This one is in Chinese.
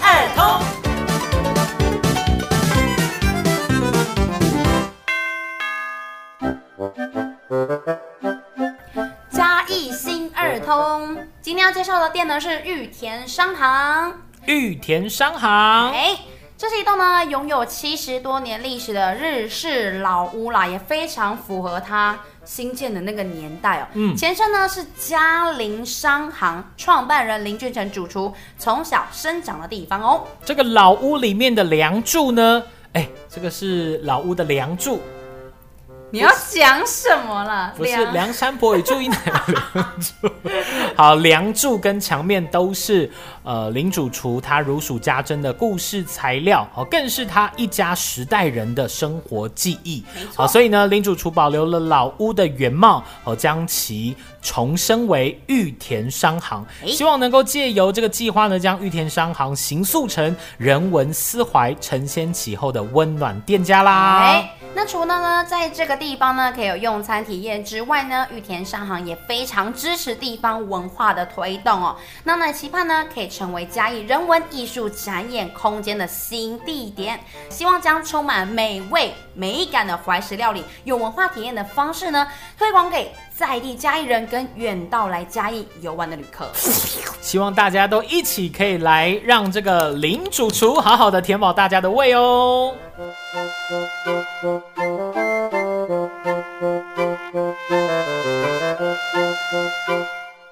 二通。嘉义新二通，今天要介绍的店呢是玉田商行。玉田商行，哎，这是一栋呢拥有七十多年历史的日式老屋啦，也非常符合它新建的那个年代哦。嗯，前身呢是嘉陵商行，创办人林俊成主厨从小生长的地方哦。这个老屋里面的梁柱呢，哎，这个是老屋的梁柱。你要讲什么了？不是梁山伯与祝英台梁祝。好，梁祝跟墙面都是呃林主厨他如数家珍的故事材料，哦，更是他一家十代人的生活记忆。好，所以呢，林主厨保留了老屋的原貌，哦，将其重生为玉田商行，希望能够借由这个计划呢，将玉田商行形塑成人文思怀、承先启后的温暖店家啦。除了呢，在这个地方呢，可以有用餐体验之外呢，玉田商行也非常支持地方文化的推动哦。那呢，期盼呢，可以成为嘉义人文艺术展演空间的新地点，希望将充满美味美感的怀石料理，用文化体验的方式呢，推广给在地嘉义人跟远道来嘉义游玩的旅客。希望大家都一起可以来，让这个林主厨好好的填饱大家的胃哦。ポッポッポッポッポッ